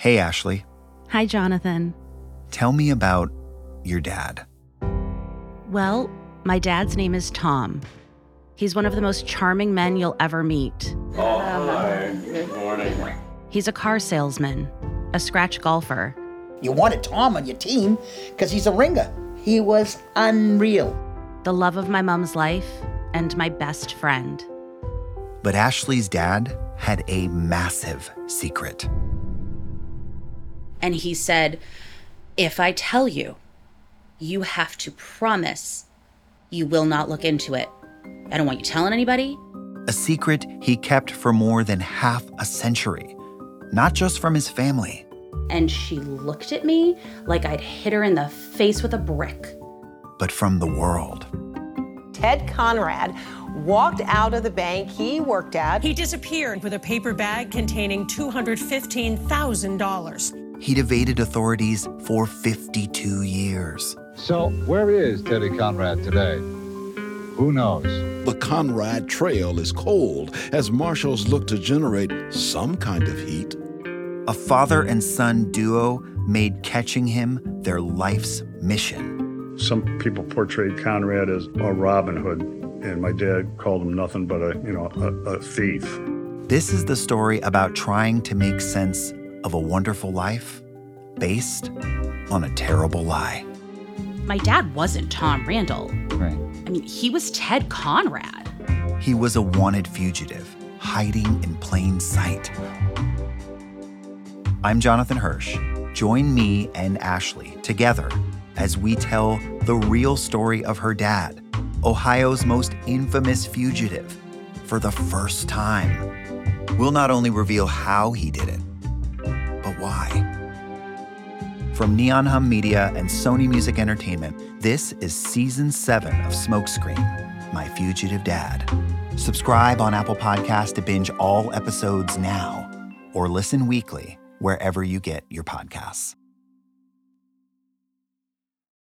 Hey, Ashley. Hi, Jonathan. Tell me about your dad. Well, my dad's name is Tom. He's one of the most charming men you'll ever meet. Oh, hi. Good morning. He's a car salesman, a scratch golfer. You wanted Tom on your team because he's a ringer. He was unreal. the love of my mom's life, and my best friend. But Ashley's dad had a massive secret. And he said, If I tell you, you have to promise you will not look into it. I don't want you telling anybody. A secret he kept for more than half a century, not just from his family, And she looked at me like I'd hit her in the face with a brick. but from the world. Ted Conrad walked out of the bank he worked at. He disappeared with a paper bag containing $215,000. He'd evaded authorities for 52 years. So, where is Teddy Conrad today? Who knows? The Conrad Trail is cold as marshals look to generate some kind of heat. A father and son duo made catching him their life's mission. Some people portrayed Conrad as a Robin Hood, and my dad called him nothing but a you know a, a thief. This is the story about trying to make sense of a wonderful life based on a terrible lie. My dad wasn't Tom Randele. Right. I mean, he was Ted Conrad. He was a wanted fugitive, hiding in plain sight. I'm Jonathan Hirsch. Join me and Ashley together as we tell the real story of her dad, Ohio's most infamous fugitive, for the first time. We'll not only reveal how he did it, why. From Neon Hum Media and Sony Music Entertainment, this is season seven of Smokescreen My Fugitive Dad. Subscribe on Apple Podcasts to binge all episodes now, or listen weekly wherever you get your podcasts.